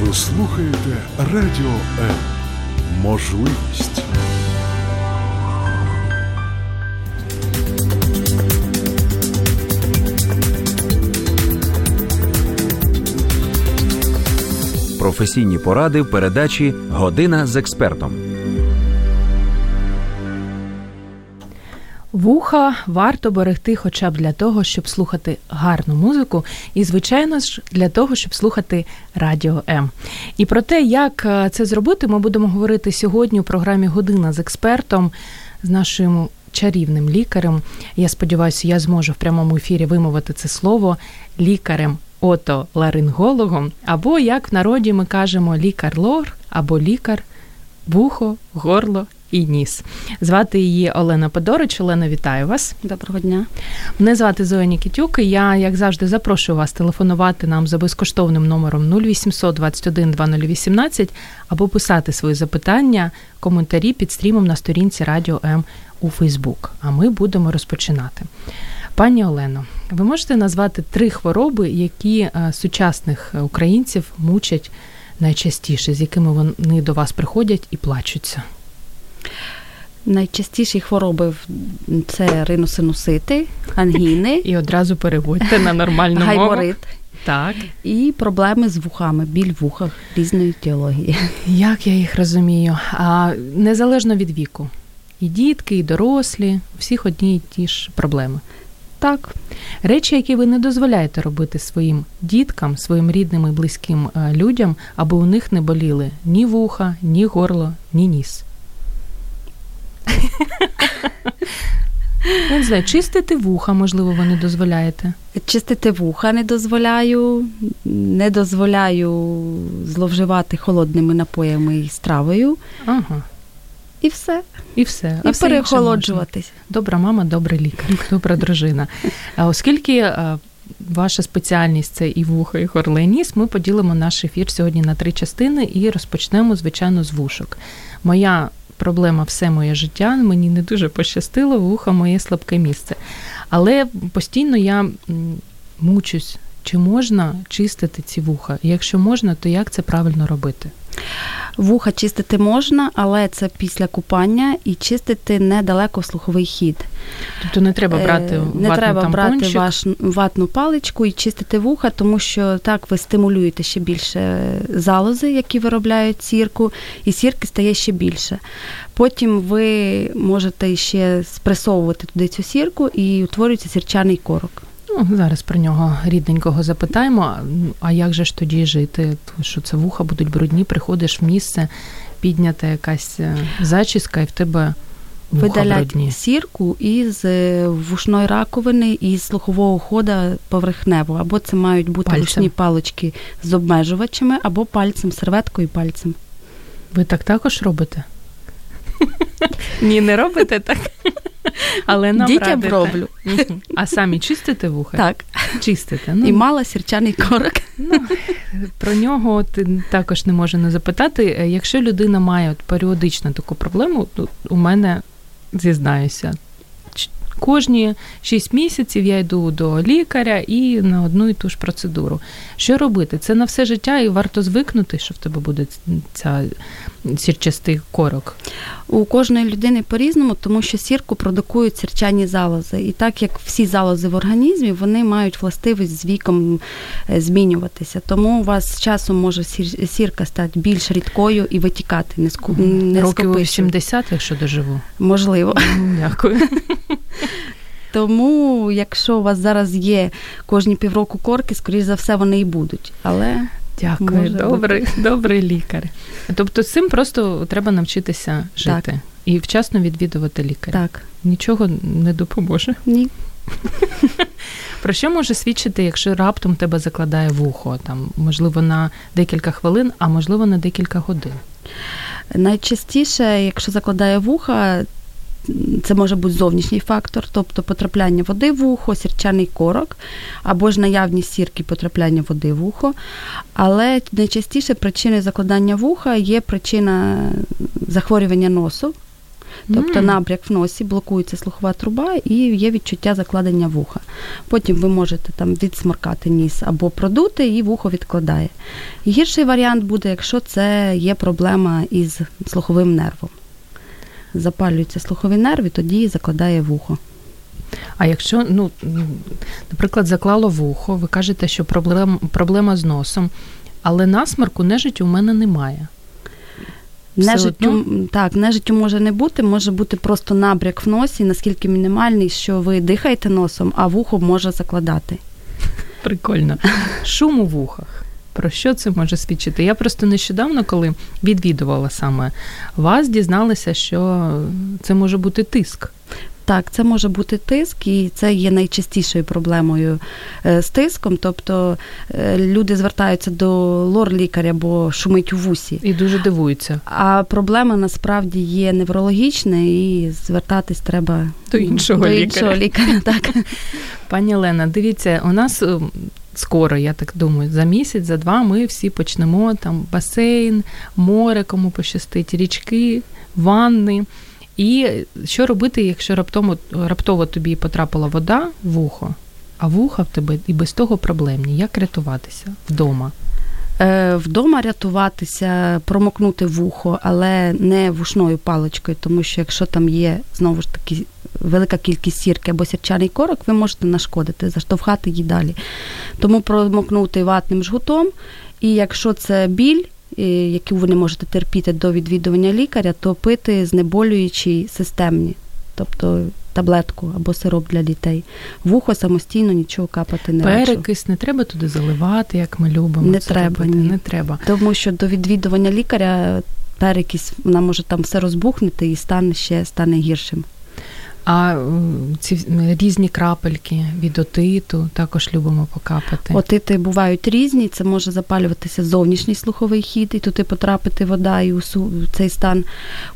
Ви слухаєте Радіо М. Можливість. Професійні поради в передачі Година з експертом. Вуха варто берегти хоча б для того, щоб слухати гарну музику, і, звичайно ж, для того, щоб слухати Радіо М. І про те, як е, це зробити, ми будемо говорити сьогодні у програмі Година з експертом з нашим чарівним лікарем. Я сподіваюся, я зможу в прямому ефірі вимовити це слово лікарем. Отоларингологом, або, як в народі ми кажемо, лікар-лор, або лікар, вухо, горло і ніс. Звати її Олена Подорич. Олена, вітаю вас. Доброго дня. Мене звати Зоя Нікітюк, і Я, як завжди, запрошую вас телефонувати нам за безкоштовним номером 0800 21 2018 або писати свої запитання, коментарі під стрімом на сторінці Радіо М у Фейсбук. А ми будемо розпочинати. Пані Олено, ви можете назвати три хвороби, які е, сучасних українців мучать найчастіше, з якими вони до вас приходять і плачуться? Найчастіші хвороби це риносинусити, ангіни. І одразу переводьте на нормальну мову. Гайморит. Так. І проблеми з вухами, біль в вухах різної теології. Як я їх розумію? А незалежно від віку. І дітки, і дорослі, у всіх одні і ті ж проблеми. Так. Речі, які ви не дозволяєте робити своїм діткам, своїм рідним і близьким е, людям, аби у них не боліли ні вуха, ні горло, ні ніс. Я не знаю, чистити вуха, можливо, ви не дозволяєте. Чистити вуха не дозволяю, не дозволяю зловживати холодними напоями і стравою. Ага. І все. І все. І перехолоджуватись. Добра мама, добрий лікар, добра дружина. А оскільки ваша спеціальність це і вуха, і горло, і ніс, ми поділимо наш ефір сьогодні на три частини і розпочнемо, звичайно, з вушок. Моя проблема все моє життя, мені не дуже пощастило, вуха моє слабке місце. Але постійно я мучусь, чи можна чистити ці вуха? Якщо можна, то як це правильно робити? Вуха чистити можна, але це після купання і чистити недалеко слуховий хід. Тобто не треба брати е, ватну не треба тампончик. брати ваш, ватну паличку і чистити вуха, тому що так ви стимулюєте ще більше залози, які виробляють сірку, і сірки стає ще більше. Потім ви можете ще спресовувати туди цю сірку і утворюється сірчаний корок. Ну, Зараз про нього рідненького запитаємо. А як же ж тоді жити? Що це вуха будуть брудні, приходиш в місце, піднята якась е, зачіска, і в тебе вуха Видалять брудні. сірку із е, вушної раковини і з слухового хода поверхнево. Або це мають бути Пальцем. вушні палички з обмежувачами, або пальцем, серветкою пальцем. Ви так також робите? Ні, не робите так. Але нам Дітям радите. роблю. А самі чистите вуха? Так. Чистите. Ну, І мала сірчаний корок. Ну, про нього от, також не можу не запитати. Е, Якщо людина має от, періодично таку проблему, то у мене зізнаюся. Кожні 6 місяців я йду до лікаря і на одну і ту ж процедуру. Що робити? Це на все життя, і варто звикнути, що в тебе буде ця сірчастий корок. У кожної людини по-різному, тому що сірку продукують сірчані залози. І так як всі залози в організмі, вони мають властивість з віком е, змінюватися. Тому у вас з часом може сірка стати більш рідкою і витікати, не, ску... не Років скопичувати. 80, якщо доживу. Можливо. Дякую. Тому, якщо у вас зараз є кожні півроку корки, скоріш за все, вони і будуть. Але Дякую, Може добрий, добрий лікар. Тобто з цим просто треба навчитися жити Так. і вчасно відвідувати лікаря. так, Нічого не допоможе. ні. Про що може свідчити, якщо раптом тебе закладає вухо, там можливо на декілька хвилин, а можливо на декілька годин? Найчастіше, якщо закладає вуха, це може бути зовнішній фактор, тобто потрапляння води в ухо, сірчаний корок, або ж наявність сірки потрапляння води в ухо. Але найчастіше причиною закладання вуха є причина захворювання носу. Тобто набряк в носі, блокується слухова труба і є відчуття закладення вуха. Потім ви можете там відсморкати ніс або продути, і вухо відкладає. Гірший варіант буде, якщо це є проблема із слуховим нервом. Запалюється слуховий нерв і тоді закладає вухо. А якщо, ну, наприклад, заклало вухо, ви кажете, що проблем, проблема з носом, але насморку нежиттю у мене немає. Нежиттю, так, нежиттю може не бути, може бути просто набряк в носі, наскільки мінімальний, що ви дихаєте носом, а вухо може закладати. Прикольно. Шум у вухах. Про що це може свідчити? Я просто нещодавно, коли відвідувала саме вас, дізналася, що це може бути тиск. Так, це може бути тиск, і це є найчастішою проблемою е, з тиском. Тобто е, люди звертаються до лор-лікаря, бо шумить у вусі. І дуже дивуються. А проблема насправді є неврологічна, і звертатись треба До іншого до лікаря. іншого лікаря. Так. Пані Олена, дивіться, у нас е, скоро, я так думаю, за місяць, за два ми всі почнемо там басейн, море, кому пощастить, річки, ванни. І що робити, якщо раптово, раптово тобі потрапила вода в вухо, а вуха в тебе і без того проблемні? Як рятуватися вдома? Е, Вдома рятуватися, промокнути вухо, але не вушною паличкою, тому що якщо там є знову ж таки велика кількість сірки або сірчаний корок, ви можете нашкодити, заштовхати її далі. Тому промокнути ватним жгутом, і якщо це біль, е, яку ви не можете терпіти до відвідування лікаря, то пити знеболюючі системні, тобто таблетку або сироп для дітей. Вухо самостійно нічого капати не. Перекис не треба туди заливати, як ми любимо. Не це треба, робити. ні. Не треба. Тому що до відвідування лікаря перекись, вона може там все розбухнути і стане ще стане гіршим. А ці різні крапельки від отиту також любимо покапати. Отити бувають різні, це може запалюватися зовнішній слуховий хід, і туди потрапити вода, і усу, цей стан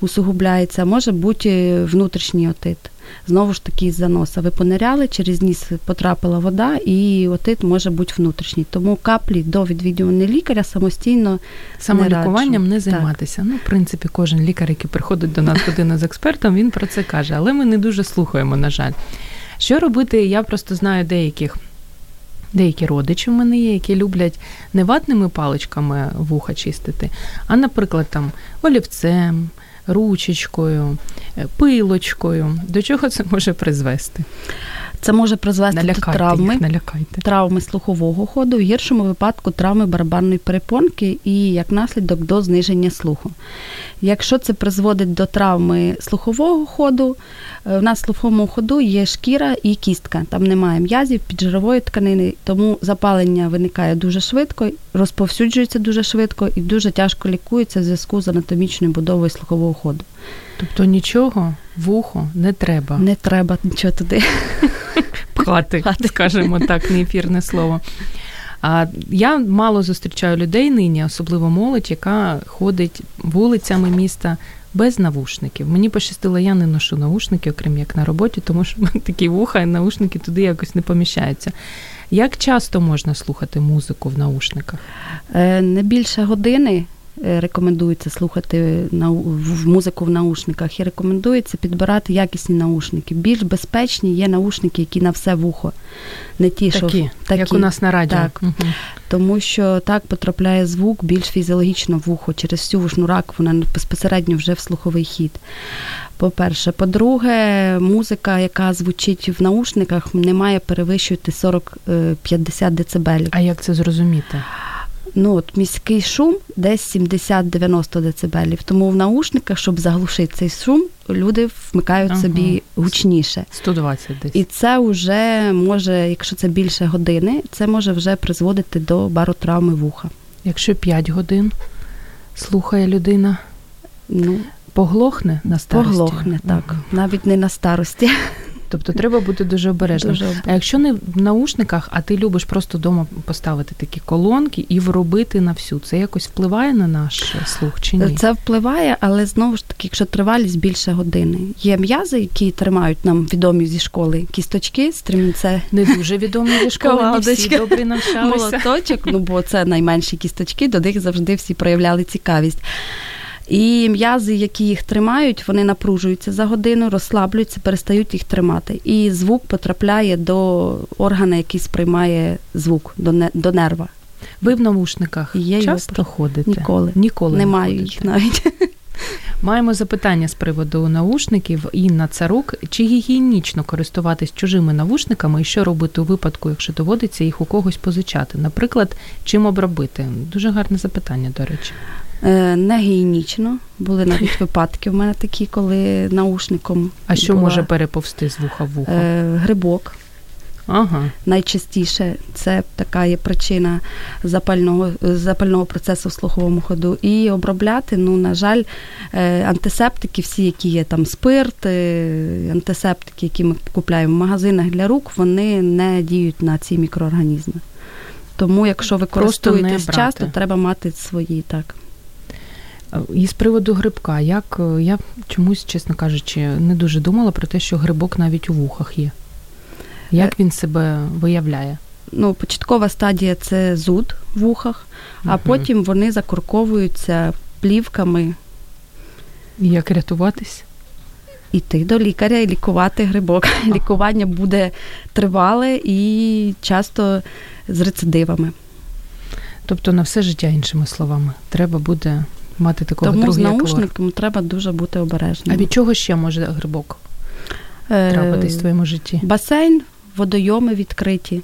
усугубляється. Може бути внутрішній отит. Знову ж таки, з-за носа. Ви пониряли, через ніс потрапила вода, і отит може бути внутрішній. Тому каплі до відвідування лікаря самостійно Самолікуванням не раджу. займатися. Ну, в принципі, кожен лікар, який приходить до нас година з експертом, він про це каже, але ми не дуже слухаємо, на жаль. Що робити? Я просто знаю деяких. Деякі родичі в мене є, які люблять не ватними паличками вуха чистити, а, наприклад, там олівцем, ручечкою, е, пилочкою. До чого це може призвести? Це може призвести до травми. їх, налякайте. травми слухового ходу, в гіршому випадку травми барабанної перепонки і як наслідок до зниження слуху. Якщо це призводить до травми слухового ходу, е, в нас в слуховому ходу є шкіра і кістка. Там немає м'язів, піджирової тканини, тому запалення виникає дуже швидко, розповсюджується дуже швидко і дуже тяжко лікується в зв'язку з анатомічною будовою слухового ходу. Тобто нічого вухо не треба. Не треба нічого туди. пхати, Пхати. скажімо так, не ефірне слово. А я мало зустрічаю людей нині, особливо молодь, яка ходить вулицями міста без навушників. Мені пощастило, я не ношу навушники, окрім як на роботі, тому що такі вуха, і навушники туди якось не поміщаються. Як часто можна слухати музику в наушниках? Е, Не більше години рекомендується слухати в- музику в наушниках і рекомендується підбирати якісні наушники. Більш безпечні є наушники, які на все вухо, не ті, що Такі, такі. як у нас на радіо. Так. Мгм. тому що так потрапляє звук більш фізіологічно в вухо через всю вушну ракову, вона безпосередньо вже в слуховий хід. По-перше, по-друге, музика, яка звучить в наушниках, не має перевищувати 40-50 децибелів. А як це зрозуміти? Ну, от міський шум десь 70-90 децибелів. Тому в наушниках, щоб заглушити цей шум, люди вмикають Ага. собі гучніше. 120 десь. І це вже може, якщо це більше години, це може вже призводити до баротравми вуха. Якщо 5 годин слухає людина, Ну, поглохне на старості? поглохне так, Мгм. навіть не на старості. Тобто треба бути дуже обережним. Дуже А якщо не в наушниках, а ти любиш просто вдома поставити такі колонки і вробити на всю, це якось впливає на наш слух чи ні? Це впливає, але знову ж таки, якщо тривалість більше години. Є м'язи, які тримають нам відомі зі школи кісточки, стрімінце Не дуже відомі зі школи, не всі добре навчалися. молоточок, ну бо це найменші кісточки, до них завжди всі проявляли цікавість. І м'язи, які їх тримають, вони напружуються за годину, розслаблюються, перестають їх тримати. І звук потрапляє до органа, який сприймає звук, до не- до нерва. Ви в навушниках Є часто його. ходите? Ніколи. Ніколи Не маю їх навіть. Маємо запитання з приводу навушників. Інна Царук. Чи гігієнічно користуватись чужими навушниками і що робити у випадку, якщо доводиться їх у когось позичати? Наприклад, чим обробити? Дуже гарне запитання, до речі. Е, Не гігієнічно. Були навіть випадки в мене такі, коли наушником. А що була, може переповзти з вуха в вухо? е, Грибок. Ага. Найчастіше це така є причина запального запального процесу в слуховому ходу. І обробляти, ну на жаль, е, антисептики, всі, які є там спирт, антисептики, які ми купляємо в магазинах для рук, вони не діють на ці мікроорганізми. Тому, якщо ви Просто не користуєтесь часто, треба мати свої так. І з приводу грибка, як е, я чомусь, чесно кажучи, не дуже думала про те, що грибок навіть у вухах є. Як він себе виявляє? Ну, початкова стадія це зуд в вухах, а Мгм. потім вони закурковуються плівками. Як рятуватись? Іти до лікаря і лікувати грибок. Лікування буде тривале і часто з рецидивами. Тобто на все життя, іншими словами, треба буде мати такого Тому з як наушником треба дуже бути обережним. А від чого ще може грибок Е, трапитись в твоєму житті? Басейн, водойоми відкриті.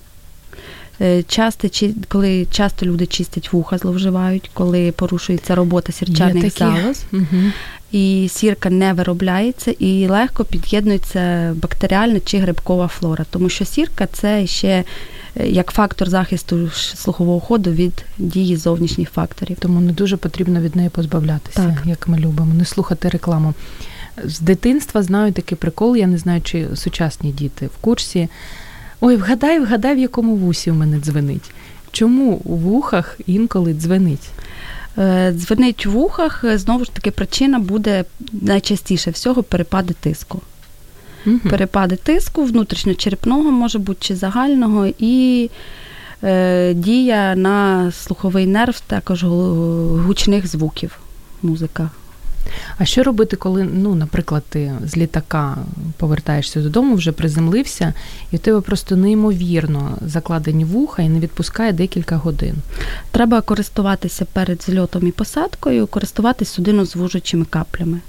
Е, Часто, коли часто люди чистять вуха, зловживають, коли порушується робота сірчаних залоз, Угу. і сірка не виробляється, і легко під'єднується бактеріальна чи грибкова флора. Тому що сірка це ще як фактор захисту слухового ходу від дії зовнішніх факторів. Тому не дуже потрібно від неї позбавлятися, Так. як ми любимо, не слухати рекламу. З дитинства знаю такий прикол, я не знаю, чи сучасні діти в курсі. Ой, вгадай, вгадай, в якому вусі в мене дзвенить. Чому у вухах інколи дзвенить? Е, Дзвенить в вухах, е, знову ж таки, причина буде найчастіше всього перепади тиску. Мгм. Перепади тиску внутрішньочерепного може бути чи загального, і е, дія на слуховий нерв також гучних звуків. Музика. А що робити, коли, ну, наприклад, ти з літака повертаєшся додому, вже приземлився, і в тебе просто неймовірно закладені вуха і не відпускає декілька годин. Треба користуватися перед зльотом і посадкою, користуватися судинозвужуючими каплями.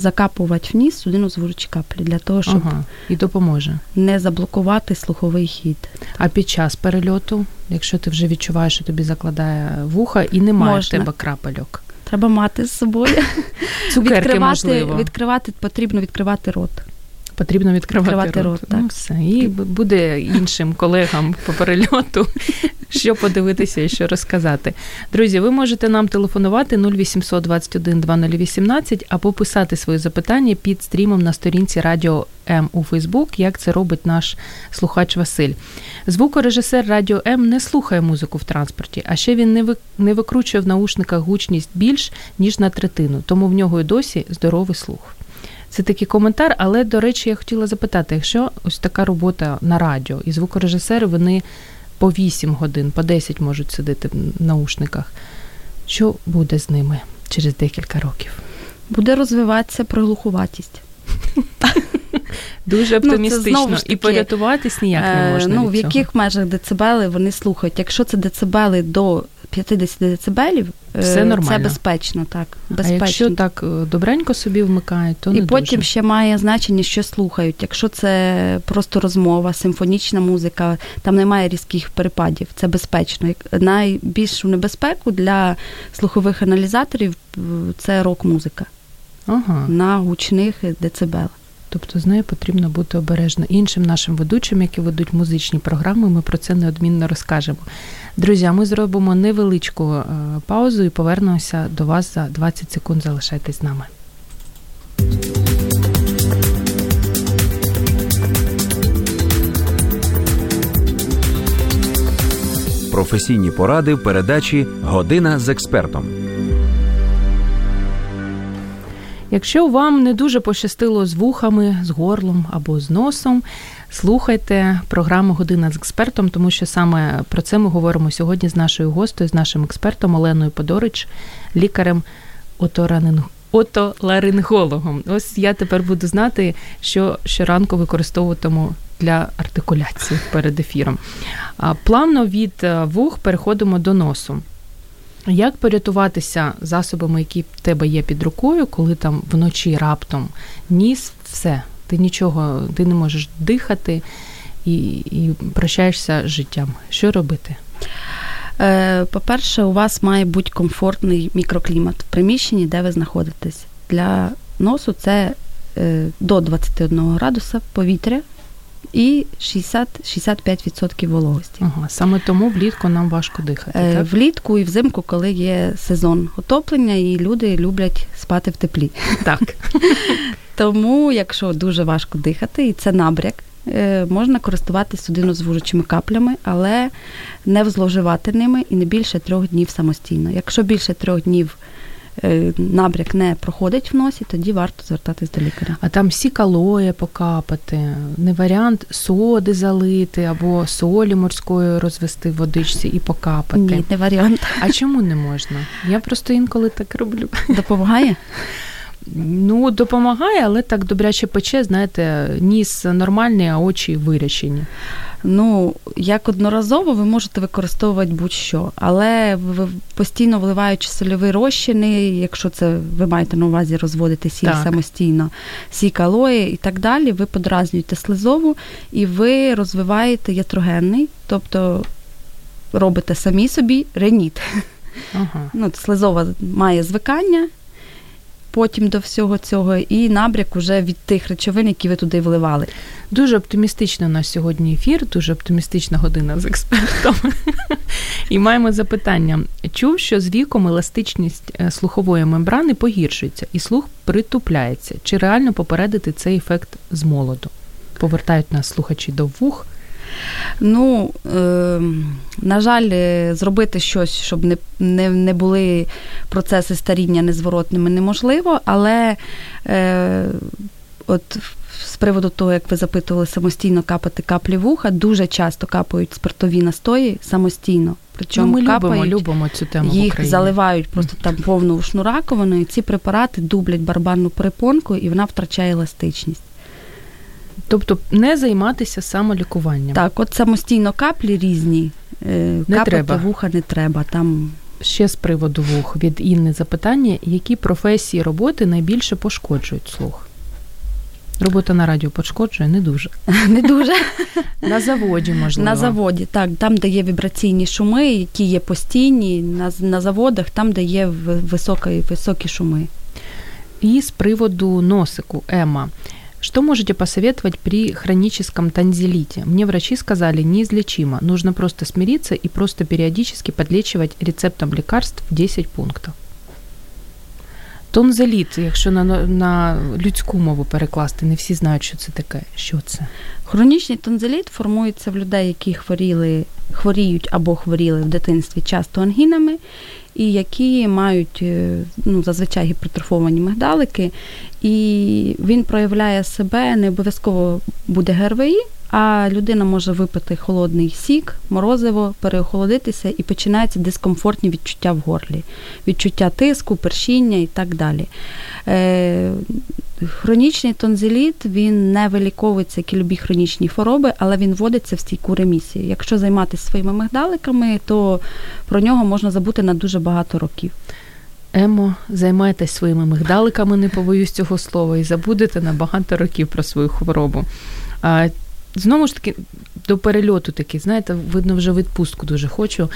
Закапувати в ніс судинозвужучі каплі для того, щоб Ага, і допоможе. не заблокувати слуховий хід. А під час перельоту, якщо ти вже відчуваєш, що тобі закладає вуха і немає Можна. в тебе крапельок. Треба мати з собою. Цукерки, відкривати, можливо. відкривати, потрібно відкривати рот. Потрібно відкривати, Відкривати рот. рот, Ну, все. І буде іншим колегам по перельоту, що подивитися і що розказати. Друзі, ви можете нам телефонувати 0800 21 2018 або писати свої запитання під стрімом на сторінці Радіо М у Фейсбук, як це робить наш слухач Василь. Звукорежисер Радіо М не слухає музику в транспорті, а ще він не ви- не викручує в наушниках гучність більш ніж на третину, тому в нього і досі здоровий слух. Це такий коментар, але до речі, я хотіла запитати, якщо ось така робота на радіо, і звукорежисери вони по 8 годин, по 10 можуть сидіти в наушниках, що буде з ними через декілька років? Буде розвиватися приглухуватість. Дуже Ну, це оптимістично знову ж і таки, порятуватись ніяк не Е, можна. ну, від в яких межах децибели вони слухають. Якщо це децибели до 50 децибелів, е, Все нормально. це безпечно, так. А якщо так е, добренько собі вмикають, то І потім дуже. ще має значення, що слухають. Якщо це просто розмова, симфонічна музика, там немає різких перепадів, це безпечно. Найбільшу небезпеку для слухових аналізаторів е, це рок-музика Ага. на гучних децибелах. Тобто з нею потрібно бути обережно. Іншим нашим ведучим, які ведуть музичні програми, ми про це неодмінно розкажемо. Друзі, ми зробимо невеличку е, паузу і повернемося до вас за 20 секунд. Залишайтесь з нами. Професійні поради в передачі Година з експертом. Якщо вам не дуже пощастило з вухами, з горлом або з носом, слухайте програму Година з експертом, тому що саме про це ми говоримо сьогодні з нашою гостею, з нашим експертом Оленою Подорич, лікарем оторанин... отоларингологом. Ось я тепер буду знати, що щоранку використовуватиму для артикуляції перед ефіром. Плавно від е, вух переходимо до носу. Як порятуватися засобами, які в тебе є під рукою, коли там вночі раптом ніс, все, ти нічого, ти не можеш дихати і, і прощаєшся з життям. Що робити? Е, по-перше, у вас має бути комфортний мікроклімат в приміщенні, де ви знаходитесь. Для носу це е, до 21 градуса повітря і 60-65% вологості. Ага, Саме тому влітку нам важко дихати. Е, так? Влітку і взимку, коли є сезон отоплення, і люди люблять спати в теплі. Так. Тому, якщо дуже важко дихати, і це набряк, е, можна користуватися судинозвужучими каплями, але не зловживати ними і не більше трьох днів самостійно. Якщо більше трьох днів набряк не проходить в носі, тоді варто звертатись до лікаря. А там сікалоє покапати, не варіант соди залити або солі морської розвести в водичці і покапати. Ні, не варіант. А чому не можна? Я просто інколи так роблю. Допомагає? Ну, допомагає, але так добряче пече, знаєте, ніс нормальний, а очі вирячені. Ну, як одноразово ви можете використовувати будь-що, але ви постійно вливаючи сольові розчини, якщо це ви маєте на увазі розводити сіль так. самостійно, сік алої і так далі, ви подразнюєте слизову і ви розвиваєте ятрогенний, тобто робите самі собі реніт. Ага. Ну, Слизова має звикання потім до всього цього, і набряк уже від тих речовин, які ви туди вливали. Дуже оптимістичний у нас сьогодні ефір, дуже оптимістична година з експертом. І маємо запитання: чув, що з віком еластичність е, слухової мембрани погіршується і слух притупляється. Чи реально попередити цей ефект з молоду? Повертають нас слухачі до вух. Ну, е, на жаль, е, зробити щось, щоб не не, не були процеси старіння незворотними, неможливо, але е, от з приводу того, як ви запитували самостійно капати каплі вуха, дуже часто капають спиртові настої самостійно. Причому ну, ми капають, любимо, любимо цю тему. Їх в Україні. заливають просто там повну ушну раковину, і ці препарати дублять барабанну перепонку, і вона втрачає еластичність. Тобто не займатися самолікуванням. Так, от самостійно каплі різні, е, не капати треба. вуха не треба. Там ще з приводу вух від Інни запитання, які професії роботи найбільше пошкоджують слух? Робота на радіо пошкоджує не дуже. Не дуже. На заводі, можливо. На заводі, так, там, де є вібраційні шуми, які є постійні, на на заводах, там, де є високі, високі шуми. І з приводу носику, Ема. Что можете посоветовать при хроническом танзелите? Мне врачи сказали, неизлечимо. Нужно просто смириться и просто периодически подлечивать рецептом лекарств 10 пунктов. Тонзеліт, якщо на на людську мову перекласти, не всі знають, що це таке. Що це? Хронічний тонзеліт формується в людей, які хворіли, хворіють або хворіли в дитинстві часто ангінами, і які мають е, ну, зазвичай гіпертрофовані мигдалики, і він проявляє себе, не обов'язково буде ГРВІ, а людина може випити холодний сік, морозиво, переохолодитися і починаються дискомфортні відчуття в горлі, відчуття тиску, першіння і так далі. Е, Хронічний тонзиліт він не виліковується, як і любі хронічні хвороби, але він вводиться в стійку ремісію. Якщо займатися своїми мигдаликами, то про нього можна забути на дуже багато років. Емо, займайтесь своїми мигдаликами, не побоюсь цього слова, і забудете на багато років про свою хворобу. А, Знову ж таки, до перельоту такий, знаєте, видно, вже відпустку дуже хочу.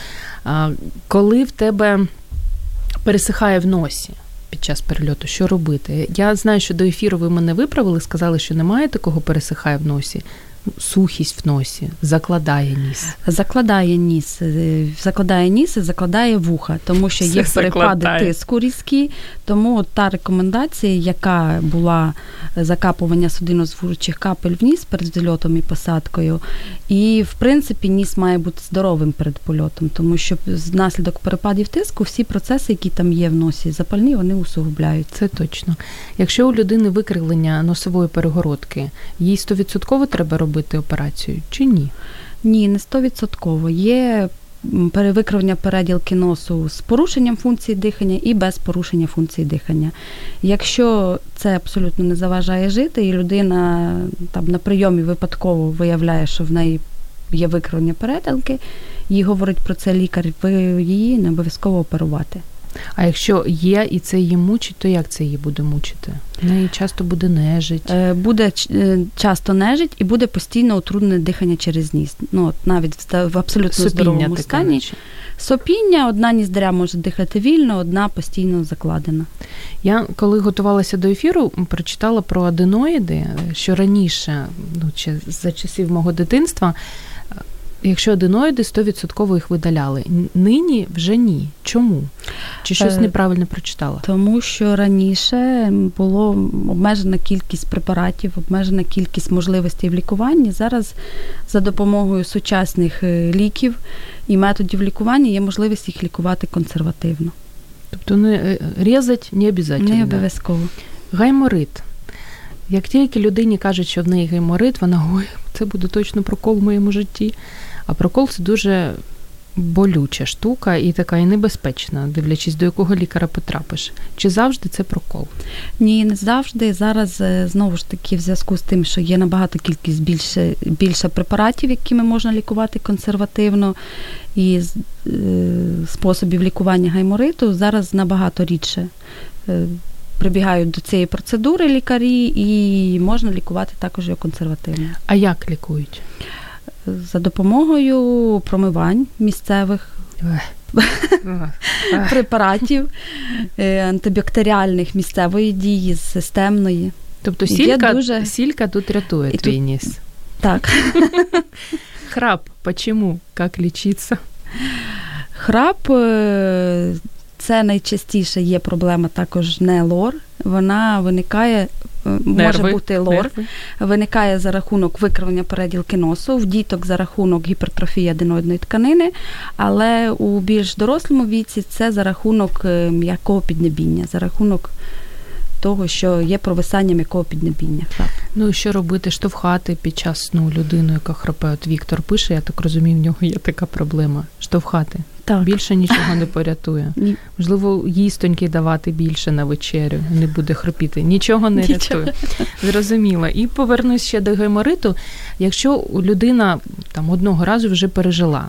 А, Коли в тебе пересихає в носі, під час перельоту, що робити? Я знаю, що до ефіру ви мене виправили, сказали, що немає такого пересихає в носі сухість в носі, закладає ніс. Закладає ніс, е, закладає ніс і закладає вуха, тому що є Все перепади закладає. тиску різкі. Тому та рекомендація, яка була закапування судинозвужучих капель в ніс перед зльотом і посадкою. І, в принципі, ніс має бути здоровим перед польотом, тому що внаслідок перепадів тиску всі процеси, які там є в носі, запальні, вони усугубляють. Це точно. Якщо у людини викривлення носової перегородки, їй 100% треба робити робити операцію чи ні? Ні, не стовідсотково. Є перевикривлення переділки носу з порушенням функції дихання і без порушення функції дихання. Якщо це абсолютно не заважає жити, і людина там на прийомі випадково виявляє, що в неї є викривлення переділки, їй говорить про це лікар, ви її не обов'язково оперувати. А якщо є і це її мучить, то як це її буде мучити? В неї часто буде нежить. Е, буде е, часто нежить і буде постійно утруднене дихання через ніс. Ну, от навіть в абсолютно Сопіння здоровому таке, стані. наче. Сопіння, одна ніздря може дихати вільно, одна постійно закладена. Я коли готувалася до ефіру, прочитала про аденоїди, що раніше, ну ще за часів мого дитинства, е, якщо аденоїди, 100% їх видаляли. Нині вже ні. Чому? Чи щось Е, неправильно прочитала? Тому що раніше було обмежена кількість препаратів, обмежена кількість можливостей в лікуванні. Зараз за допомогою сучасних е, ліків і методів лікування є можливість їх лікувати консервативно. Тобто не е, різать не обов'язково. Не обов'язково. Гайморит. Як тільки людині кажуть, що в неї гайморит, вона ой, це буде точно прокол в моєму житті. А прокол це дуже болюча штука і така і небезпечна, дивлячись, до якого лікаря потрапиш. Чи завжди це прокол? Ні, не завжди. Зараз е, знову ж таки, в зв'язку з тим, що є набагато кількість більше, більше препаратів, якими можна лікувати консервативно, і е, способів лікування гаймориту зараз набагато рідше. е, Прибігають до цієї процедури лікарі, і можна лікувати також його консервативно. А як лікують? За допомогою промивань місцевих препаратів, е, антибактеріальних місцевої дії, системної. Тобто сілька, дуже- сілька тут рятує І твій тут- ніс. Так. Храп, почему? Как лечиться? Храп е, це найчастіше є проблема також не лор. Вона виникає, е, може Нерви, бути лор, нерви. виникає за рахунок викривлення переділки носу, в діток за рахунок гіпертрофії аденоїдної тканини, але у більш дорослому віці це за рахунок е, м'якого піднебіння, за рахунок того, що є провисання м'якого піднебіння. Ну і що робити? Штовхати під час сну людину, яка храпе. От Віктор пише, я так розумію, в нього є така проблема. Штовхати. Так. Більше нічого не порятує. Ні. Можливо, їстоньки давати більше на вечерю, не буде хропіти. Нічого не Нічого. рятує. Зрозуміло. І повернусь ще до гаймориту. Якщо людина там одного разу вже пережила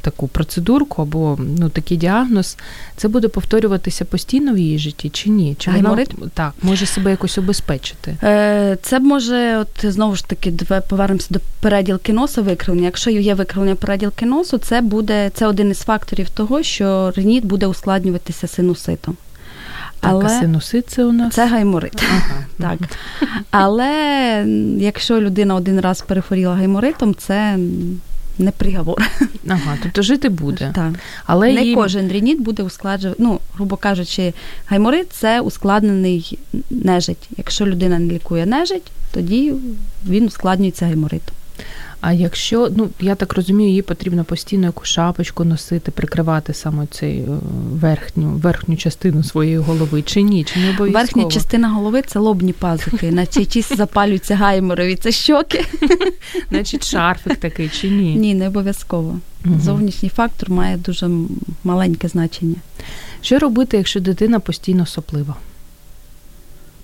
таку процедурку або ну такий діагноз, це буде повторюватися постійно в її житті чи ні? Чи вона так може себе якось обезпечити? Е, Це може, от знову ж таки, повернемося до переділки носа викривлення. Якщо є викривлення переділки носу, це буде це один із факторів того, що реніт буде ускладнюватися синуситом. Так, а синусит це у нас це гайморит. Ага. Так. Але якщо людина один раз перехворіла гайморитом, це не приговор. Ага, тобто жити буде. Так. Але не їй... кожен реніт буде ускладжувати. Ну, грубо кажучи, гайморит це ускладнений нежить. Якщо людина не лікує нежить, тоді він ускладнюється гайморитом. А якщо, ну я так розумію, їй потрібно постійно яку шапочку носити, прикривати саме цей е, верхню, верхню частину своєї голови, чи ні? Чи не обов'язково? Верхня частина голови це лобні пазухи, наче чись запалюються гайморові. Це щоки. Значить, шарфик такий, чи ні? Ні, не обов'язково. Мгм. Зовнішній фактор має дуже маленьке значення. Що робити, якщо дитина постійно соплива?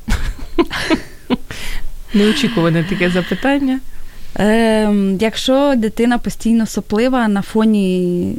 Неочікуване таке запитання. Ем, якщо дитина постійно соплива на фоні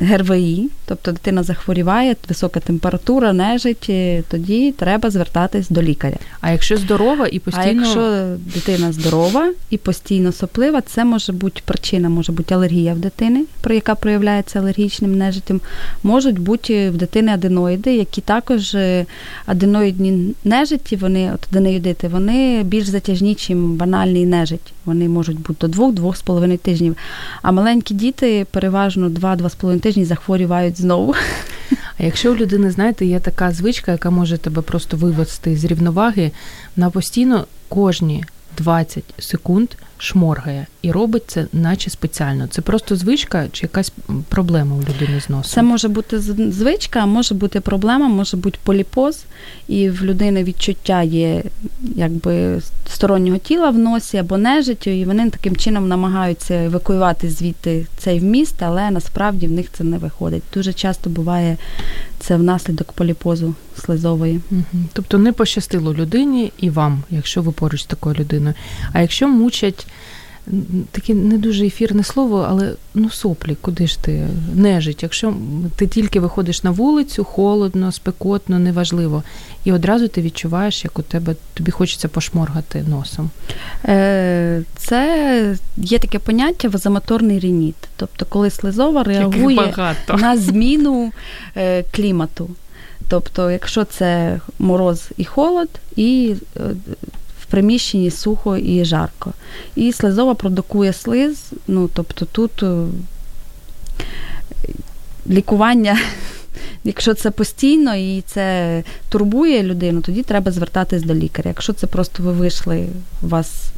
ГРВІ, тобто дитина захворіває, висока температура, нежить, е, тоді треба звертатись до лікаря. А якщо здорова і постійно А якщо дитина здорова і постійно соплива, це може бути причина, може бути алергія в дитини, про яка проявляється алергічним нежиттям. Можуть бути в дитини аденоїди, які також е, аденоїдні нежиті, вони от аденоїдити, вони більш затяжні, ніж банальний нежить. Вони можуть бути до двох-двох з половиною тижнів. А маленькі діти переважно 2-2,5 тижні захворювають знову. А якщо у людини, знаєте, є така звичка, яка може тебе просто вивести з рівноваги, вона постійно кожні 20 секунд шморгає і робить це, наче спеціально. Це просто звичка чи якась проблема у людини з носом? Це може бути звичка, може бути проблема, може бути поліпоз, і в людини відчуття є якби стороннього тіла в носі або нежиттю, і вони таким чином намагаються евакуювати звідти цей вміст, але насправді в них це не виходить. Дуже часто буває це внаслідок поліпозу слизової. Угу. Тобто не пощастило людині і вам, якщо ви поруч з такою людиною. А якщо мучать таке не дуже ефірне слово, але ну соплі, куди ж ти нежить? Якщо ти тільки виходиш на вулицю, холодно, спекотно, неважливо, і одразу ти відчуваєш, як у тебе тобі хочеться пошморгати носом. Е, це є таке поняття вазомоторний рініт. Тобто, коли слизова реагує на зміну е, клімату. Тобто, якщо це мороз і холод, і е, приміщенні сухо і жарко. І слизова продукує слиз, ну тобто тут е, лікування. Якщо це постійно і це турбує людину, тоді треба звертатись до лікаря. Якщо це просто ви вийшли, у вас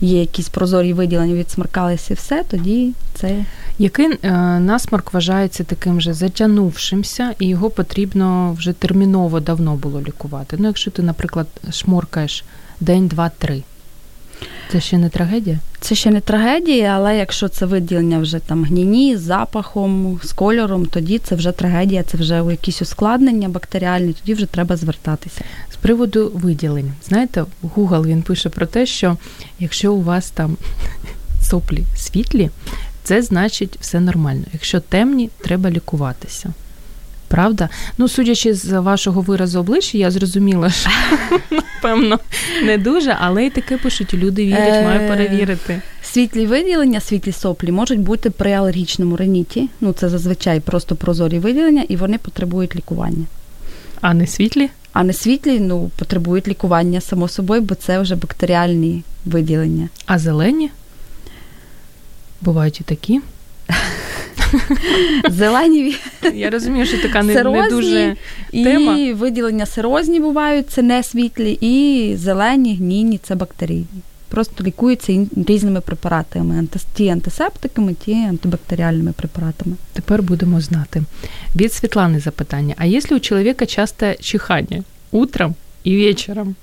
є якісь прозорі виділення, відсмаркалися і все, тоді це. Який е, насморк вважається таким же затягнувшимся, і його потрібно вже терміново давно було лікувати. Ну, якщо ти, наприклад, шморкаєш день, два, три. Це ще не трагедія? Це ще не трагедія, але якщо це виділення вже там гніні з запахом, з кольором, тоді це вже трагедія, це вже якісь ускладнення бактеріальні, тоді вже треба звертатися. З приводу виділень, знаєте, Google він пише про те, що якщо у вас там соплі світлі, це значить все нормально. Якщо темні, треба лікуватися. Правда? Ну, судячи з вашого виразу обличчя, я зрозуміла, що напевно не дуже, але й таке пишуть, люди вірять, маю перевірити. Світлі виділення, світлі соплі можуть бути при алергічному реніті. Ну, це зазвичай просто прозорі виділення, і вони потребують лікування. А не світлі? А не світлі, ну, потребують лікування, само собою, бо це вже бактеріальні виділення. А зелені? Бувають і такі. Зелені Я розумію, що така не, не дуже тема. І виділення сирозні бувають, це не світлі, і зелені, гнійні це бактерійні. Просто лікуються різними препаратами, ті антисептиками, ті антибактеріальними препаратами. Тепер будемо знати. Від Світлани запитання: а якщо у чоловіка часто чихання утром і вечором?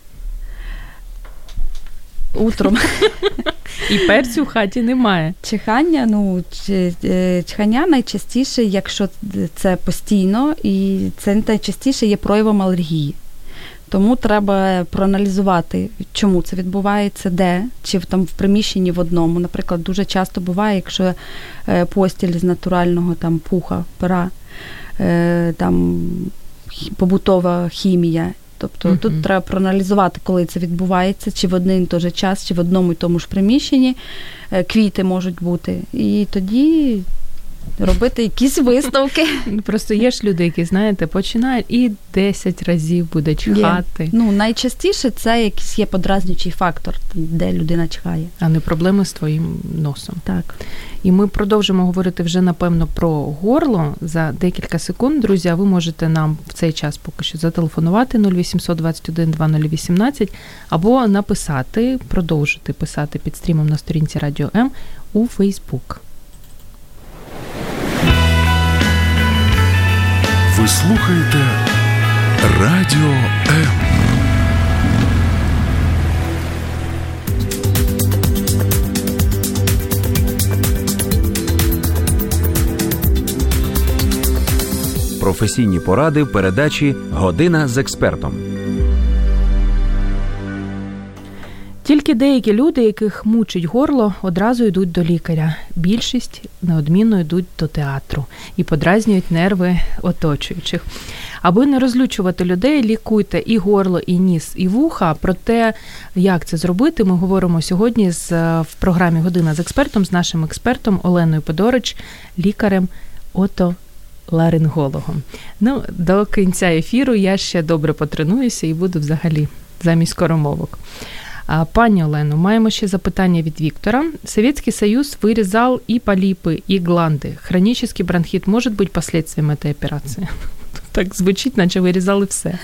Утром. І перцю в хаті немає. Чихання, ну е, чихання найчастіше, якщо це постійно, і це найчастіше є проявом алергії. Тому треба проаналізувати, чому це відбувається, де, чи в там в приміщенні в одному. Наприклад, дуже часто буває, якщо е, постіль з натурального там пуха, пера, е, там побутова хімія. Тобто uh-huh. тут треба проаналізувати, коли це відбувається, чи в один і той же час, чи в одному і тому ж приміщенні е, квіти можуть бути. І тоді робити якісь виставки. Просто є ж люди, які знаєте, починають і 10 разів буде чхати. Є. Ну найчастіше це якийсь є подразнюючий фактор, де людина чхає, а не проблеми з твоїм носом. Так. І ми продовжимо говорити вже напевно про горло за декілька секунд. Друзі, а ви можете нам в цей час поки що зателефонувати 0800 21 2018 або написати, продовжити писати під стрімом на сторінці Радіо М у Фейсбук. Ви слухаєте Радіо М. Професійні поради в передачі Година з експертом. Тільки деякі люди, яких мучить горло, одразу йдуть до лікаря. Більшість неодмінно йдуть до театру і подразнюють нерви оточуючих. Аби не розлючувати людей, лікуйте і горло, і ніс, і вуха. Про те, як це зробити, ми говоримо сьогодні з в програмі Година з експертом з нашим експертом Оленою Подорич, лікарем ото. Ларингологом. Ну, до кінця ефіру я ще добре потренуюся і буду взагалі замість скоромовок. Пані Олено, маємо ще запитання від Віктора. Советский Союз вырезал и полипы, и гланды. Хронический бронхит может быть последствием этой операции? Так звучить, наче вирізали все.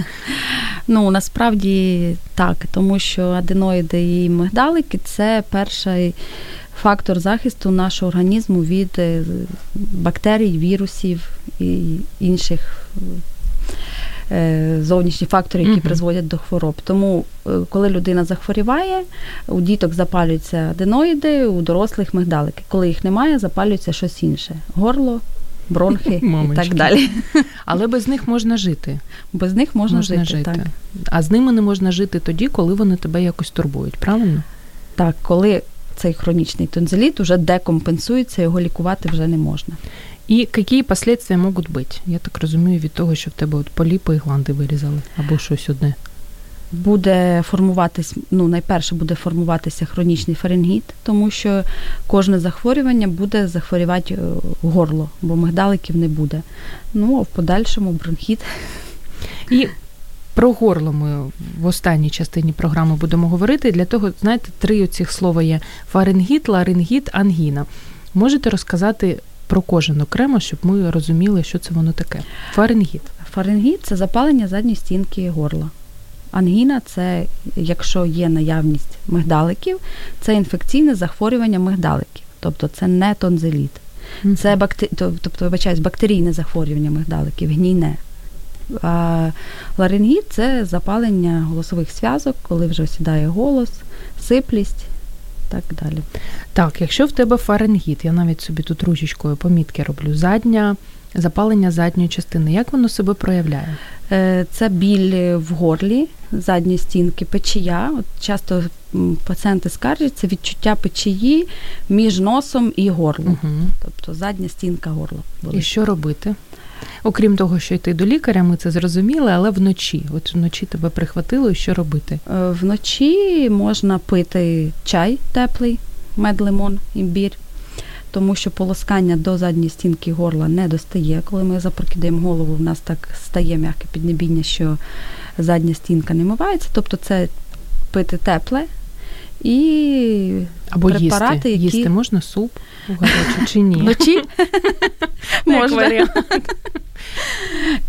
Ну насправді так, тому що аденоїди і мигдалики це перший фактор захисту нашого організму від е, бактерій, вірусів і інших е, зовнішніх факторів, які Мгм. призводять до хвороб. Тому, е, коли людина захворіває, у діток запалюються аденоїди, у дорослих мигдалики. Коли їх немає, запалюється щось інше: горло, бронхи і так далі. Але без них можна жити. Без них можна, жити. Так. А з ними не можна жити тоді, коли вони тебе якось турбують, правильно? так, коли цей хронічний тонзиліт уже декомпенсується, його лікувати вже не можна. І які последствия можуть бути? Я так розумію, від того, що в тебе от поліпи і гланди вирізали, або щось одне. Буде формуватись, ну найперше буде формуватися хронічний фарингіт, тому що кожне захворювання буде захворювати е, горло, бо мигдаликів не буде. Ну а в подальшому бронхіт. І про горло ми в останній частині програми будемо говорити. Для того, знаєте, три оцих слова є: фарингіт, ларингіт, ангіна. Можете розказати про кожен окремо, щоб ми розуміли, що це воно таке. Фарингіт. Фарингіт це запалення задньої стінки горла. Ангіна це, якщо є наявність мигдаликів, це інфекційне захворювання мигдаликів, тобто це не тонзиліт. Це бактер... тобто, вибачаюсь, бактерійне захворювання мигдаликів, гнійне. А ларингіт це запалення голосових зв'язок, коли вже осідає голос, сиплість так далі. Так, якщо в тебе фарингіт, я навіть собі тут ручечкою помітки роблю, задня, запалення задньої частини, як воно себе проявляє? Е, Це біль в горлі, задньої стінки, печія. От часто пацієнти скаржаться відчуття печії між носом і горлом. Угу. Тобто задня стінка горла. І що робити? Окрім того, що йти до лікаря, ми це зрозуміли, але вночі. От вночі тебе прихватило, і що робити? Е, Вночі можна пити чай теплий, мед, лимон, імбір, тому що полоскання до задньої стінки горла не достає. Коли ми запрокидаємо голову, в нас так стає м'яке піднебіння, що задня стінка не мивається. Тобто це пити тепле і Або препарати, їсти. які Їсти можна суп гарячий чи ні? вночі можна.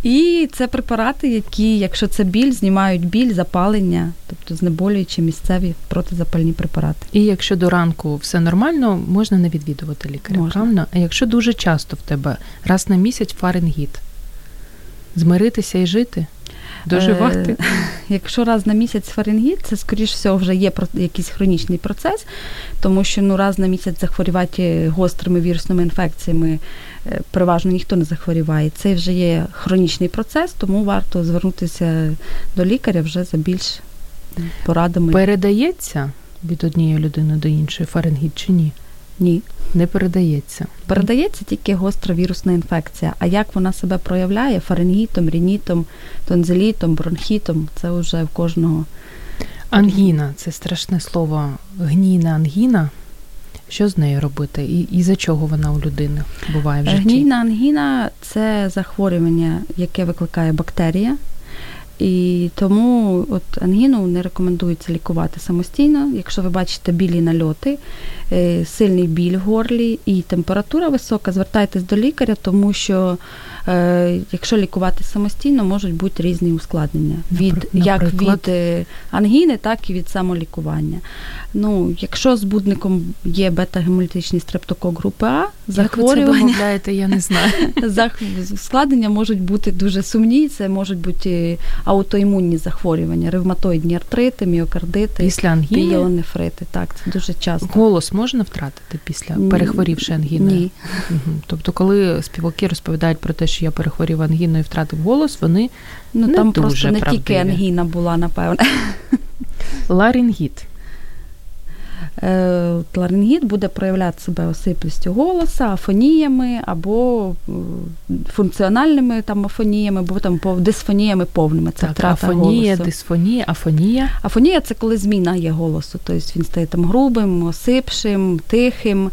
І це препарати, які, якщо це біль, знімають біль, запалення, тобто знеболюючі місцеві протизапальні препарати. І якщо до ранку все нормально, можна не відвідувати лікаря, Можна. правильно? А якщо дуже часто в тебе раз на місяць фаренгіт, змиритися і жити, доживати. Е, Якщо раз на місяць фарингіт, це скоріш всього вже є якийсь хронічний процес, тому що ну раз на місяць захворювати гострими вірусними інфекціями е, переважно ніхто не захворіває. Це вже є хронічний процес, тому варто звернутися до лікаря вже за більш порадами. Передається від однієї людини до іншої фаренгіт чи ні? Ні. Не передається. Передається тільки гостра вірусна інфекція. А як вона себе проявляє фарингітом, рінітом, тонзилітом, бронхітом, це вже в кожного. Ангіна це страшне слово. Гнійна ангіна. Що з нею робити? І, і за чого вона у людини буває в житті? Гнійна ангіна це захворювання, яке викликає бактерія. І тому от ангіну не рекомендується лікувати самостійно. Якщо ви бачите білі нальоти, е, сильний біль в горлі і температура висока, звертайтесь до лікаря, тому що якщо лікувати самостійно, можуть бути різні ускладнення від Напри- як від е, ангіни, так і від самолікування. Ну, якщо збудником є бета-гемолітичний стрептокок групи А, Як ви це я не знаю. Складення можуть бути дуже сумні. Це можуть бути аутоімунні захворювання, ревматоїдні артрити, міокардити, Після ангіни пієлонефрити. Так, це дуже часто. голос можна втратити після перехворівши ангіною? Ні. Тобто, коли співаки розповідають про те, що я перехворів ангіною і втратив голос, вони Ну Не там дуже просто не тільки ангіна була, напевне. ларингіт. Е, Ларингіт буде проявляти себе осиплістю голоса, афоніями або е, функціональними там афоніями, або там дисфоніями повними. Це Так, афонія, голосу. дисфонія, афонія. Афонія це коли зміна є голосу, тобто він стає там грубим, осипшим, тихим,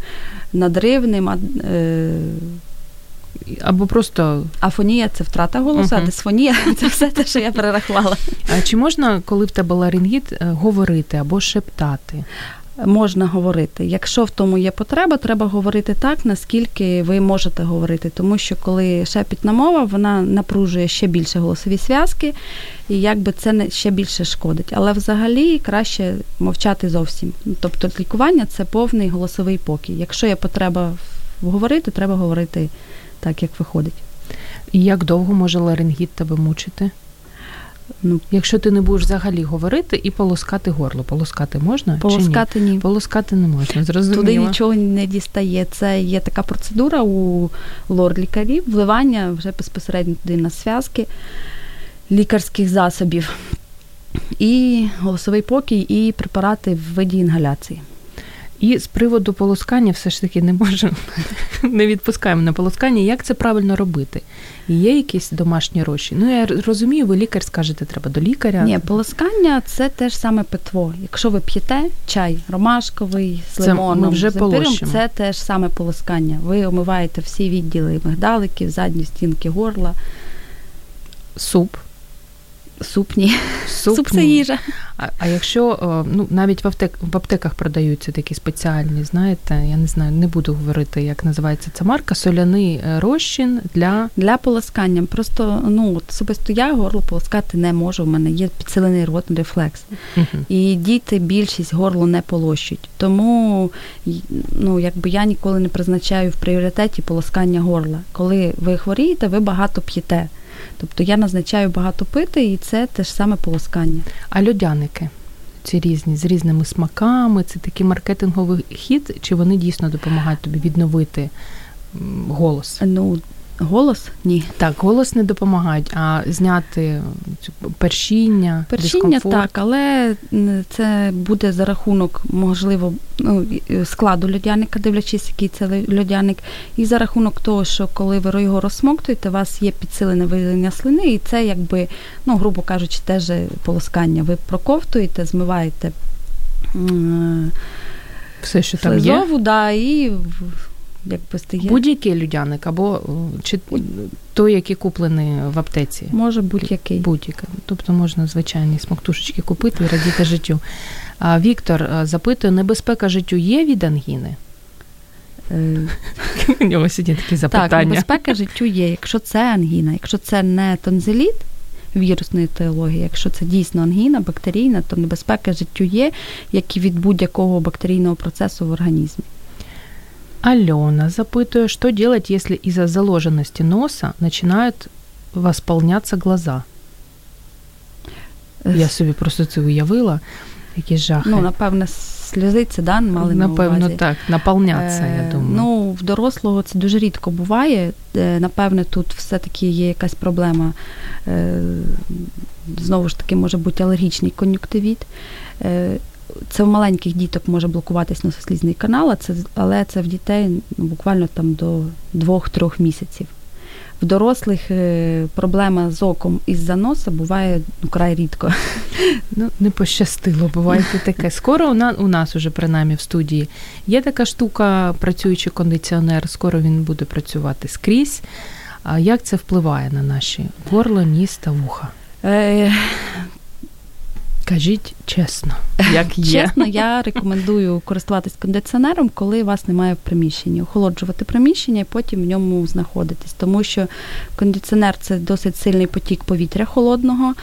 надривним. Або просто афонія це втрата голосу, Мгм. а дисфонія це все те, що я перерахувала. а чи можна, коли в тебе ларингіт, е, говорити або шептати? можна говорити. Якщо в тому є потреба, треба говорити так, наскільки ви можете говорити. Тому що коли шепітна мова, вона напружує ще більше голосові зв'язки, і якби це ще більше шкодить. Але взагалі краще мовчати зовсім. Тобто лікування це повний голосовий покій. Якщо є потреба говорити, треба говорити так, як виходить. І як довго може ларингіт тебе мучити? Ну, Якщо ти не будеш взагалі говорити і полоскати горло, полоскати можна? Полоскати чи ні? ні. Полоскати не можна. зрозуміло. Туди нічого не дістає. Це є така процедура у лор-лікарів, вливання вже безпосередньо туди на зв'язки лікарських засобів, і голосовий покій, і препарати в виді інгаляції. І з приводу полоскання все ж таки не можу, не відпускаємо на полоскання. Як це правильно робити? Є якісь домашні рощі? Ну, я розумію, ви лікар скажете, треба до лікаря. Ні, полоскання це теж саме питво. Якщо ви п'єте чай ромашковий з це лимоном, ми вже з імпиром, це теж саме полоскання. Ви омиваєте всі відділи мигдаликів, задні стінки горла. Суп. Суп ні. Суп, Суп це їжа. А, а якщо ну навіть в аптек в аптеках продаються такі спеціальні, знаєте, я не знаю, не буду говорити, як називається ця марка, соляний е, розчин для Для полоскання. Просто ну особисто я горло полоскати не можу. У мене є підсилений ротний рефлекс. Угу. І діти більшість горло не полощуть. Тому ну, якби я ніколи не призначаю в пріоритеті полоскання горла. Коли ви хворієте, ви багато п'єте. Тобто я назначаю багато пити, і це те ж саме полоскання. А льодяники ці різні з різними смаками, це такий маркетинговий хід, чи вони дійсно допомагають тобі відновити голос? Ну, голос ні. Так, голос не допомагають, а зняти першіння, першіння дискомфорт. так, але це буде за рахунок, можливо, ну, складу льодяника, дивлячись, який це льодяник, і за рахунок того, що коли ви його розсмоктуєте, у вас є підсилене виділення слини, і це якби, ну, грубо кажучи, теж полоскання. Ви проковтуєте, змиваєте все, що там є. да, і якби стає. Будь-який людяник, або чи той, який куплений в аптеці. Може будь-який. Будь-який. Тобто можна звичайні смоктушечки купити і радіти життю. А Віктор запитує, небезпека життю є від ангіни? У нього сьогодні такі запитання. Так, небезпека життю є. Якщо це ангіна, якщо це не тонзиліт, вірусної теології, якщо це дійсно ангіна, бактерійна, то небезпека життю є, як і від будь-якого бактерійного процесу в організмі. Алена запытываю, что делать, если из-за заложенности носа начинают восполняться глаза? Я собі просто це уявила, які жахи. Ну, напевне, сльозиться, да, мали Напевно, на увазі. так, наповняться, я думаю. Ну, в дорослого це дуже рідко буває. Напевне, тут все-таки є якась проблема. Знову ж таки, може бути алергічний кон'юктивіт. Це в маленьких діток може блокуватись носослізний канал, це, але це в дітей ну, буквально там до 2-3 місяців. В дорослих проблема з оком із-за носа буває ну, край рідко. Ну, не пощастило, буває таке. Скоро у нас, у нас уже принаймні в студії є така штука, працюючий кондиціонер, скоро він буде працювати скрізь. А як це впливає на наші горло, ніс та вуха? Е- Кажіть чесно, як є. Чесно, я рекомендую користуватись кондиціонером, коли вас немає в приміщенні, охолоджувати приміщення і потім в ньому знаходитись. Тому що кондиціонер це досить сильний потік повітря холодного.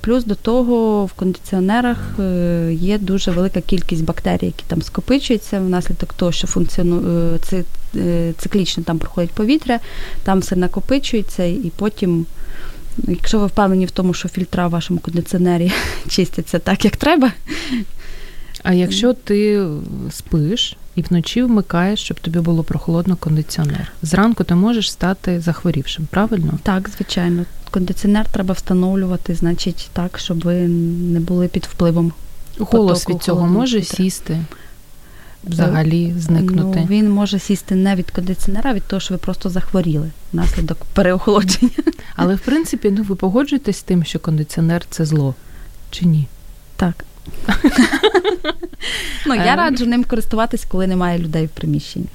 Плюс до того в кондиціонерах є дуже велика кількість бактерій, які там скопичуються внаслідок того, що функціонує циклічно там проходить повітря, там все накопичується і потім. Якщо ви впевнені в тому, що фільтра в вашому кондиціонері чистяться так, як треба. А якщо ти спиш і вночі вмикаєш, щоб тобі було прохолодно кондиціонер, зранку ти можеш стати захворівшим, правильно? Так, звичайно. Кондиціонер треба встановлювати, значить, так, щоб ви не були під впливом. Голос від цього може вітра. сісти. Взагалі зникнути. Ну, Він може сісти не від кондиціонера, від того, що ви просто захворіли внаслідок переохолодження. Але в принципі, ну ви погоджуєтесь з тим, що кондиціонер це зло чи ні? Так. ну, Я раджу ним користуватись, коли немає людей в приміщенні.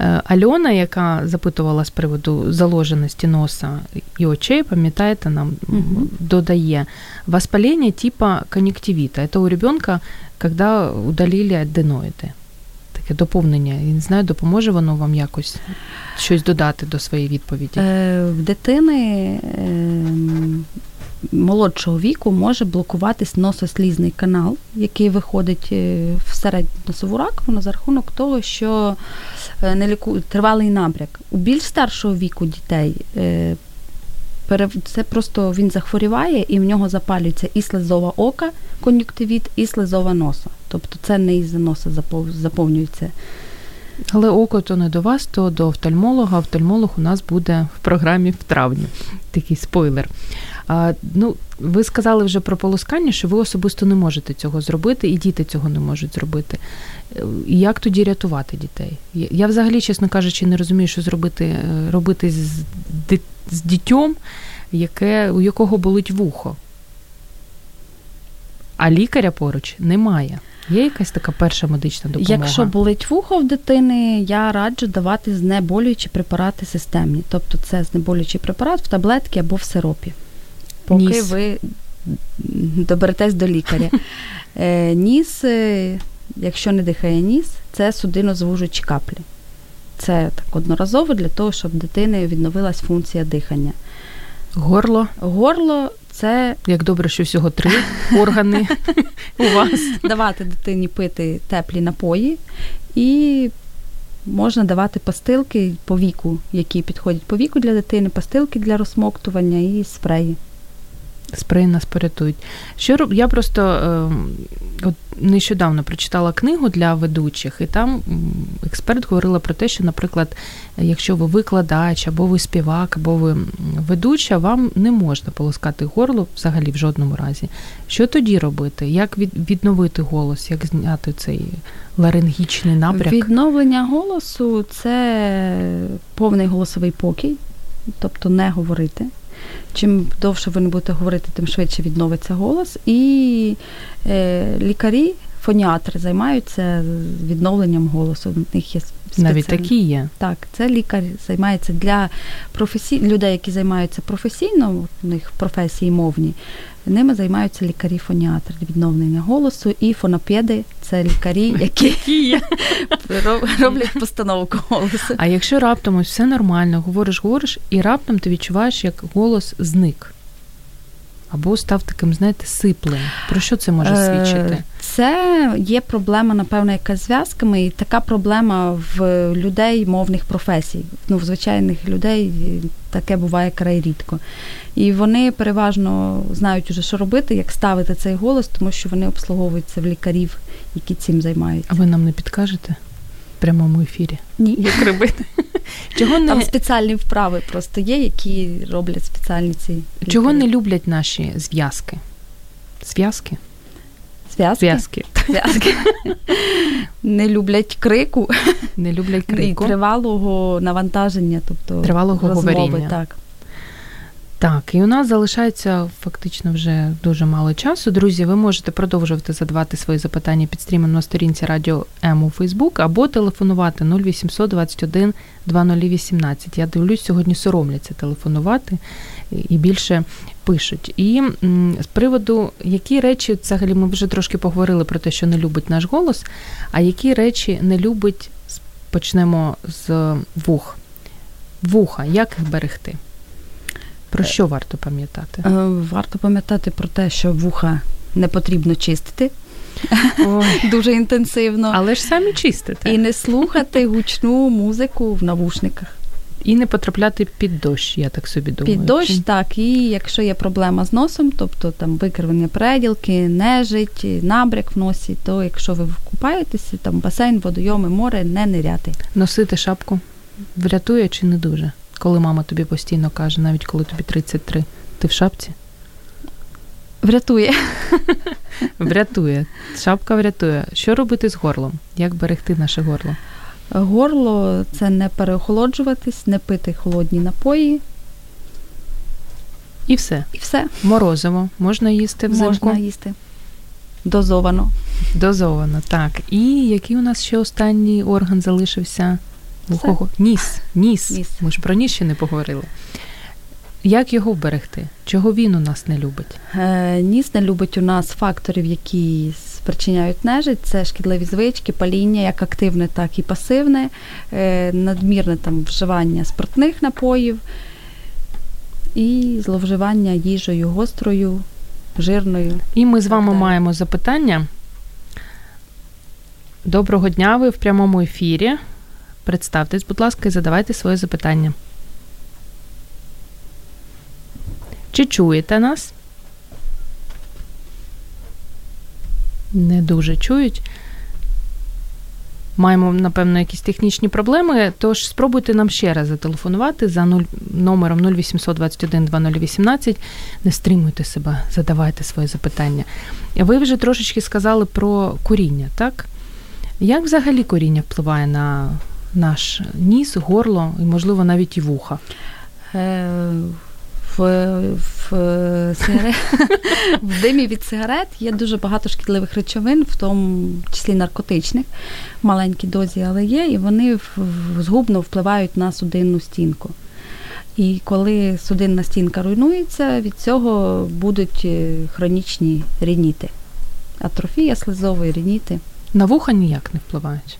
Е, Альона, яка запитувала з приводу заложеності носа і очей, пам'ятаєте, нам Мгм. додає воспалення типа конъюнктивита. Це у ребенка, коли удалили аденоїди. Таке доповнення. Я не знаю, допоможе воно вам якось щось додати до своєї відповіді. Е, В дитини ем, молодшого віку може блокуватись носослізний канал, який виходить е, в середню носову раковину за рахунок того, що е, не ліку... тривалий набряк. У більш старшого віку дітей е, це просто він захворіває і в нього запалюється і слезова ока, кон'юктивіт, і слизова носа. Тобто це не із носа запов- заповнюється. Але око то не до вас, то до офтальмолога. Офтальмолог у нас буде в програмі в травні. Такий спойлер. Ну, ви сказали вже про полоскання, що ви особисто не можете цього зробити, і діти цього не можуть зробити. Е, Як тоді рятувати дітей? Я- взагалі, чесно кажучи, не розумію, що зробити е, робити з, з дітьом, яке, у якого болить вухо. А лікаря поруч немає. Є якась така перша медична допомога? Якщо болить вухо в дитини, я раджу давати знеболюючі препарати системні. Тобто це знеболюючий препарат в таблетки або в сиропі. Поки Ніс. ви доберетесь до лікаря. Е, Ніс, е, якщо не дихає ніс, це судинозвужуючі каплі. Це так одноразово для того, щоб дитини відновилась функція дихання. Горло, Горло це як добре, що всього три органи у вас. давати дитині пити теплі напої і можна давати пастилки по віку, які підходять по віку для дитини, пастилки для розсмоктування і спреї. Спрей нас порятують. Що. Я просто е, от нещодавно прочитала книгу для ведучих, і там експерт говорила про те, що, наприклад, якщо ви викладач, або ви співак, або ви ведуча, вам не можна полоскати горло взагалі в жодному разі. Що тоді робити? Як від... відновити голос, як зняти цей ларингічний напряк? Відновлення голосу це повний голосовий покій, тобто не говорити. Чим довше ви не будете говорити, тим швидше відновиться голос. І е, лікарі, фоніатри займаються відновленням голосу. У них є Навіть такі є. Так, це лікар займається для професій... людей, які займаються професійно, у них професії мовні. Ними займаються лікарі-фоніатри відновлення голосу, і фонопеди це лікарі, які роблять постановку голосу. А якщо раптом ось все нормально, говориш, говориш, і раптом ти відчуваєш, як голос зник. Або став таким, знаєте, сиплим. Про що це може Е, свідчити? Це є проблема, напевно, яка з зв'язками, і така проблема в людей мовних професій. Ну, в звичайних людей таке буває край рідко. І вони переважно знають уже, що робити, як ставити цей голос, тому що вони обслуговуються в лікарів, які цим займаються. А ви нам не підкажете в прямому ефірі? Ні. Як робити? Чого Там спеціальні вправи просто є, які роблять спеціальні ці чого не люблять наші зв'язки? Зв'язки? зв'язки. Зв'язки. Зв'язки. не люблять крику. Не люблять І тривалого навантаження, тобто Тривалого розмови, говоріння. Так. Так, і у нас залишається фактично вже дуже мало часу. Друзі, ви можете продовжувати задавати свої запитання під стрімом на сторінці Радіо М у Фейсбук або телефонувати 0800 21 2018. Я дивлюсь, сьогодні соромляться телефонувати і більше пишуть. І з приводу, які речі, взагалі, ми вже трошки поговорили про те, що не любить наш голос, а які речі не любить, почнемо з вух. Вуха, як їх берегти? Про що варто пам'ятати? Е, Варто пам'ятати про те, що вуха не потрібно чистити Ой, дуже інтенсивно. але ж самі чистите. І не слухати гучну музику в навушниках. І не потрапляти під дощ, я так собі думаю. Під дощ, Чи- так, і якщо є проблема з носом, тобто там викривлення преділки, нежить, набряк в носі, то якщо ви купаєтеся, там басейн, водойоми, море, не ниряти. Носити шапку врятує чи не дуже? Коли мама тобі постійно каже, навіть коли тобі 33, ти в шапці? Врятує. Врятує. Шапка врятує. Що робити з горлом? Як берегти наше горло? Горло це не переохолоджуватись, не пити холодні напої, І все. і все Морозиво можна їсти взимку. можна їсти. Дозовано. Дозовано, так. І який у нас ще останній орган залишився? У кого? Ніс, ніс. ніс. Ми ж про ніс ще не поговорили. Як його вберегти? Чого він у нас не любить? Е, ніс не любить у нас факторів, які спричиняють нежить. Це шкідливі звички, паління, як активне, так і пасивне, е, надмірне там вживання спиртних напоїв і зловживання їжею гострою, жирною. І ми з вами так, маємо запитання. Доброго дня, ви в прямому ефірі. Представтесь, будь ласка, і задавайте своє запитання. Чи чуєте нас? Не дуже чують. Маємо, напевно, якісь технічні проблеми, тож спробуйте нам ще раз зателефонувати за 0, номером 0800 21 2018. Не стримуйте себе, задавайте своє запитання. Ви вже трошечки сказали про коріння, так? Як взагалі коріння впливає на наш ніс, горло і, можливо, навіть і вуха? Е, в в, сигарет, в димі від сигарет є дуже багато шкідливих речовин, в тому числі наркотичних, в маленькій дозі, але є, і вони згубно впливають на судинну стінку. І коли судинна стінка руйнується, від цього будуть е, хронічні рініти. Атрофія слизової рініти. На вуха ніяк не впливають.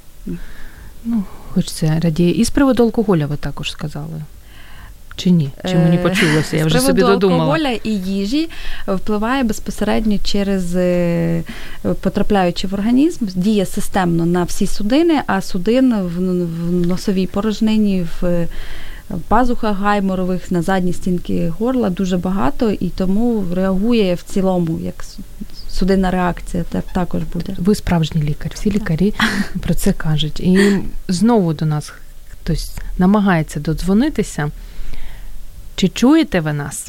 Ну, хоч це радіє. І з приводу алкоголя ви також сказали. Чи ні? Чи мені е, почулося? Я вже собі додумала. алкоголя і їжі впливає безпосередньо через е, потрапляючи в організм, діє системно на всі судини, а судин в носовій порожнині, в пазухах гайморових, на задній стінки горла дуже багато і тому реагує в цілому як судинна реакція також буде. Ви справжній лікар, всі лікарі про це кажуть. І знову до нас хтось намагається додзвонитися. Чи чуєте ви нас?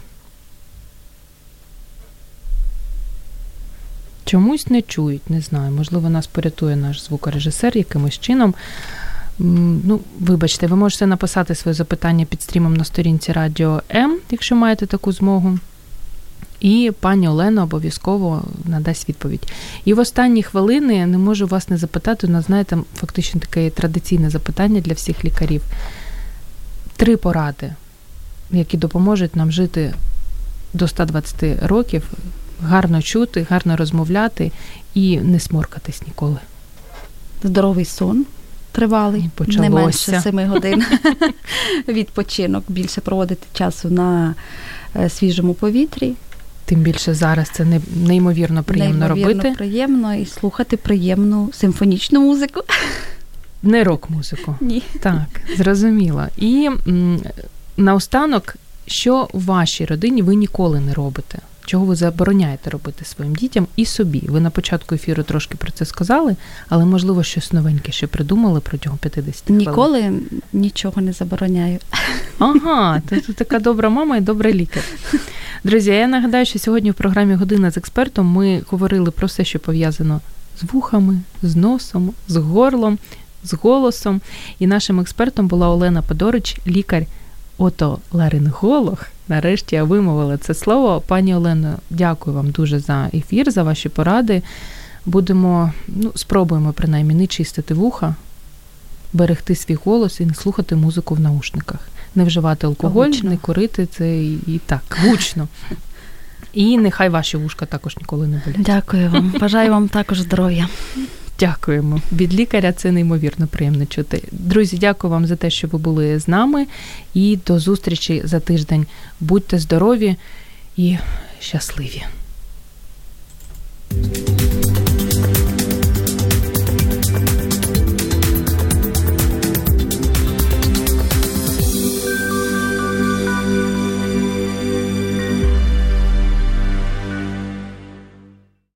Чомусь не чують, не знаю. Можливо, нас порятує наш звукорежисер якимось чином. Ну, Вибачте, ви можете написати своє запитання під стрімом на сторінці Радіо М, якщо маєте таку змогу. І пані Олена обов'язково надасть відповідь. І в останні хвилини не можу вас не запитати, у знаєте, фактично таке традиційне запитання для всіх лікарів. Три поради які допоможуть нам жити до 120 років, гарно чути, гарно розмовляти і не сморкатись ніколи. Здоровий сон. Тривалий, не менше 7 годин відпочинок, більше проводити часу на е, свіжому повітрі. Тим більше зараз це неймовірно приємно неймовірно робити. приємно і слухати приємну симфонічну музику. Не рок-музику. Ні. Так, зрозуміло. І наостанок, що в вашій родині ви ніколи не робите? Чого ви забороняєте робити своїм дітям і собі? Ви на початку ефіру трошки про це сказали, але можливо щось новеньке ще придумали протягом 50 хвилин? Ніколи нічого не забороняю. Ага, то ти така добра мама і добрий лікар. Друзі, я нагадаю, що сьогодні в програмі Година з експертом ми говорили про все, що пов'язано з вухами, з носом, з горлом, з голосом. І нашим експертом була Олена Подорич, лікар. Отоларинголог. Нарешті я вимовила це слово. Пані Олено, дякую вам дуже за ефір, за ваші поради. Будемо, ну, спробуємо принаймні не чистити вуха, берегти свій голос і не слухати музику в наушниках, не вживати алкоголь, гучно. не курити це і, і так, гучно. І нехай ваші вушка також ніколи не болять. Дякую вам. Бажаю вам також здоров'я. Дякуємо від лікаря. Це неймовірно приємно чути. Друзі, дякую вам за те, що ви були з нами, і до зустрічі за тиждень. Будьте здорові і щасливі.